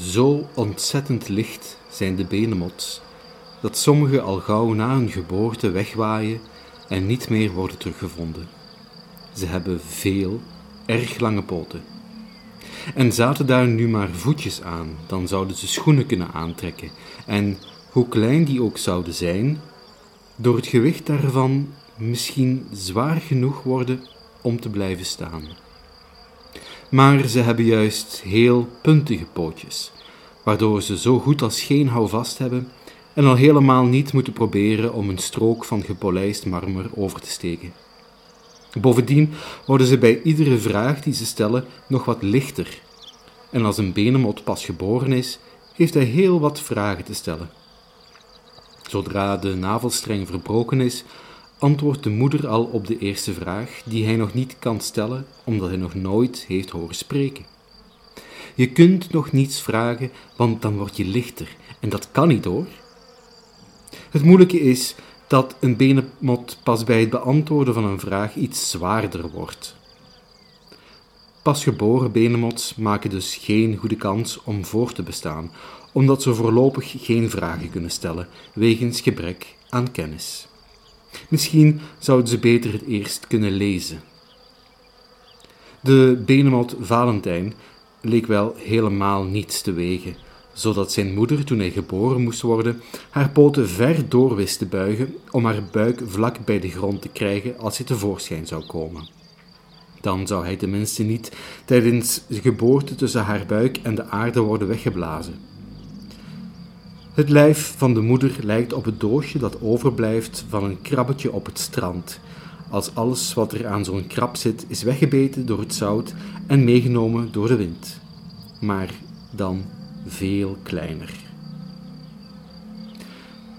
Zo ontzettend licht zijn de benemots dat sommige al gauw na hun geboorte wegwaaien en niet meer worden teruggevonden. Ze hebben veel, erg lange poten. En zaten daar nu maar voetjes aan, dan zouden ze schoenen kunnen aantrekken. En hoe klein die ook zouden zijn, door het gewicht daarvan misschien zwaar genoeg worden om te blijven staan. Maar ze hebben juist heel puntige pootjes, waardoor ze zo goed als geen houvast hebben en al helemaal niet moeten proberen om een strook van gepolijst marmer over te steken. Bovendien worden ze bij iedere vraag die ze stellen nog wat lichter. En als een benemot pas geboren is, heeft hij heel wat vragen te stellen. Zodra de navelstreng verbroken is, antwoordt de moeder al op de eerste vraag, die hij nog niet kan stellen omdat hij nog nooit heeft horen spreken. Je kunt nog niets vragen, want dan word je lichter. En dat kan niet hoor. Het moeilijke is dat een benemot pas bij het beantwoorden van een vraag iets zwaarder wordt. Pasgeboren benemots maken dus geen goede kans om voor te bestaan, omdat ze voorlopig geen vragen kunnen stellen, wegens gebrek aan kennis. Misschien zouden ze beter het eerst kunnen lezen. De benemot Valentijn leek wel helemaal niets te wegen zodat zijn moeder, toen hij geboren moest worden, haar poten ver door wist te buigen om haar buik vlak bij de grond te krijgen als hij tevoorschijn zou komen. Dan zou hij tenminste niet tijdens de geboorte tussen haar buik en de aarde worden weggeblazen. Het lijf van de moeder lijkt op het doosje dat overblijft van een krabbetje op het strand, als alles wat er aan zo'n krab zit is weggebeten door het zout en meegenomen door de wind. Maar dan veel kleiner.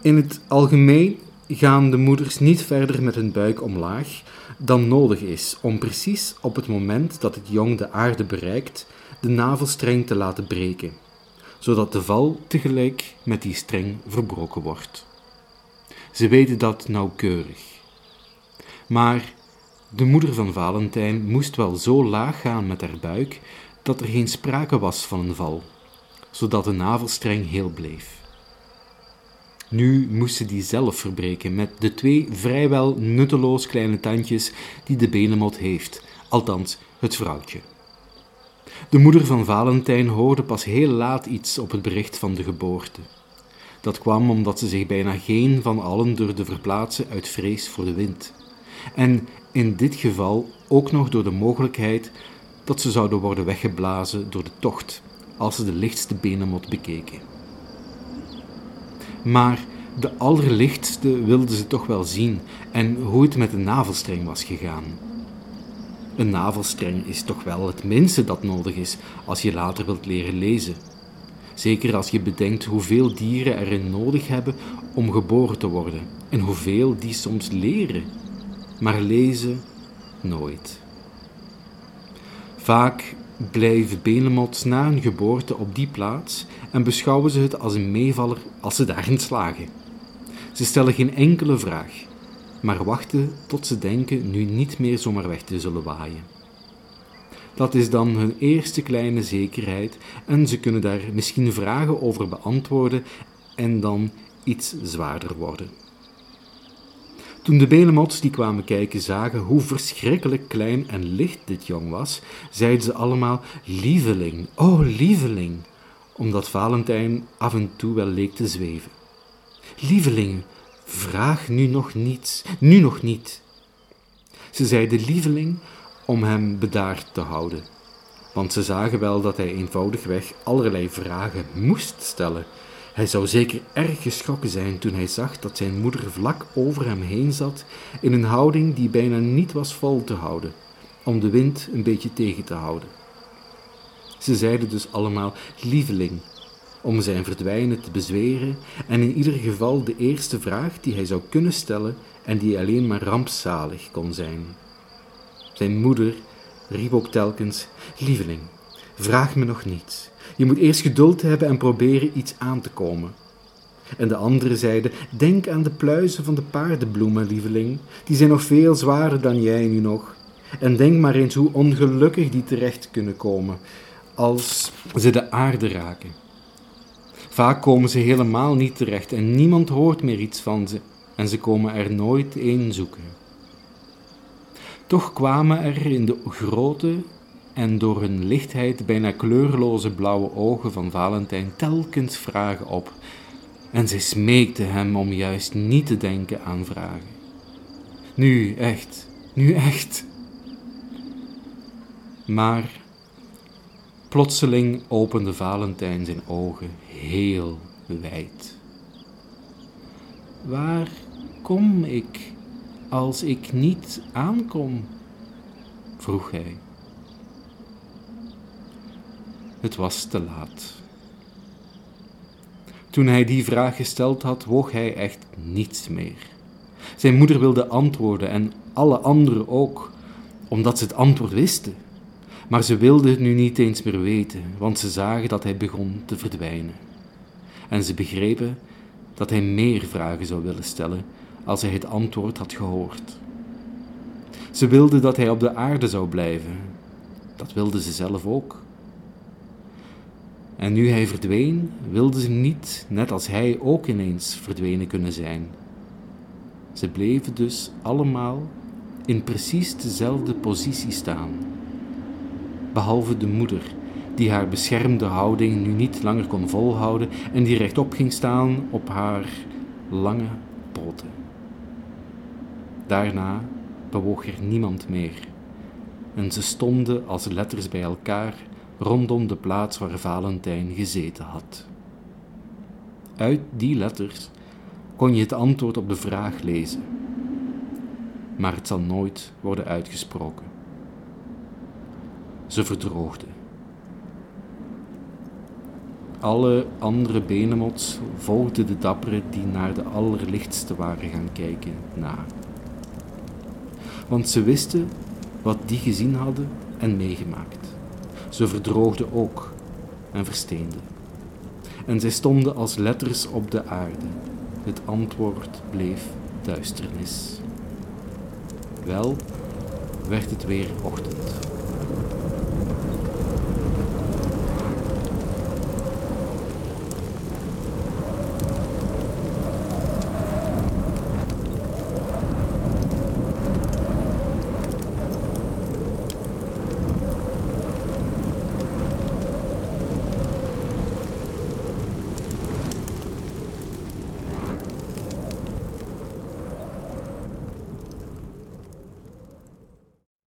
In het algemeen gaan de moeders niet verder met hun buik omlaag dan nodig is om precies op het moment dat het jong de aarde bereikt, de navelstreng te laten breken, zodat de val tegelijk met die streng verbroken wordt. Ze weten dat nauwkeurig. Maar de moeder van Valentijn moest wel zo laag gaan met haar buik dat er geen sprake was van een val zodat de navelstreng heel bleef. Nu moest ze die zelf verbreken met de twee vrijwel nutteloos kleine tandjes die de benemot heeft, althans het vrouwtje. De moeder van Valentijn hoorde pas heel laat iets op het bericht van de geboorte. Dat kwam omdat ze zich bijna geen van allen durfde verplaatsen uit vrees voor de wind. En in dit geval ook nog door de mogelijkheid dat ze zouden worden weggeblazen door de tocht als ze de lichtste benemot bekeken. Maar de allerlichtste wilden ze toch wel zien en hoe het met de navelstreng was gegaan. Een navelstreng is toch wel het minste dat nodig is als je later wilt leren lezen. Zeker als je bedenkt hoeveel dieren erin nodig hebben om geboren te worden en hoeveel die soms leren, maar lezen nooit. Vaak blijven benemots na hun geboorte op die plaats en beschouwen ze het als een meevaller als ze daarin slagen. Ze stellen geen enkele vraag, maar wachten tot ze denken nu niet meer zomaar weg te zullen waaien. Dat is dan hun eerste kleine zekerheid en ze kunnen daar misschien vragen over beantwoorden en dan iets zwaarder worden. Toen de benemots die kwamen kijken zagen hoe verschrikkelijk klein en licht dit jong was, zeiden ze allemaal lieveling, oh lieveling, omdat Valentijn af en toe wel leek te zweven. Lieveling, vraag nu nog niets, nu nog niet. Ze zeiden lieveling om hem bedaard te houden, want ze zagen wel dat hij eenvoudigweg allerlei vragen moest stellen hij zou zeker erg geschrokken zijn toen hij zag dat zijn moeder vlak over hem heen zat, in een houding die bijna niet was vol te houden, om de wind een beetje tegen te houden. Ze zeiden dus allemaal lieveling, om zijn verdwijnen te bezweren en in ieder geval de eerste vraag die hij zou kunnen stellen en die alleen maar rampzalig kon zijn. Zijn moeder riep ook telkens: Lieveling, vraag me nog niets. Je moet eerst geduld hebben en proberen iets aan te komen. En de anderen zeiden: Denk aan de pluizen van de paardenbloemen, lieveling. Die zijn nog veel zwaarder dan jij nu nog. En denk maar eens hoe ongelukkig die terecht kunnen komen als ze de aarde raken. Vaak komen ze helemaal niet terecht en niemand hoort meer iets van ze en ze komen er nooit een zoeken. Toch kwamen er in de grote en door hun lichtheid bijna kleurloze blauwe ogen van Valentijn telkens vragen op en zij smeekte hem om juist niet te denken aan vragen. Nu echt, nu echt. Maar plotseling opende Valentijn zijn ogen heel wijd. Waar kom ik als ik niet aankom? vroeg hij. Het was te laat. Toen hij die vraag gesteld had, woog hij echt niets meer. Zijn moeder wilde antwoorden en alle anderen ook, omdat ze het antwoord wisten. Maar ze wilden het nu niet eens meer weten, want ze zagen dat hij begon te verdwijnen. En ze begrepen dat hij meer vragen zou willen stellen als hij het antwoord had gehoord. Ze wilden dat hij op de aarde zou blijven. Dat wilden ze zelf ook. En nu hij verdween, wilden ze niet, net als hij, ook ineens verdwenen kunnen zijn. Ze bleven dus allemaal in precies dezelfde positie staan. Behalve de moeder, die haar beschermde houding nu niet langer kon volhouden en die rechtop ging staan op haar lange poten. Daarna bewoog er niemand meer en ze stonden als letters bij elkaar rondom de plaats waar Valentijn gezeten had. Uit die letters kon je het antwoord op de vraag lezen, maar het zal nooit worden uitgesproken. Ze verdroogde. Alle andere benemots volgden de dapperen die naar de allerlichtste waren gaan kijken na. Want ze wisten wat die gezien hadden en meegemaakt. Ze verdroogden ook en versteenden. En zij stonden als letters op de aarde. Het antwoord bleef duisternis. Wel werd het weer ochtend.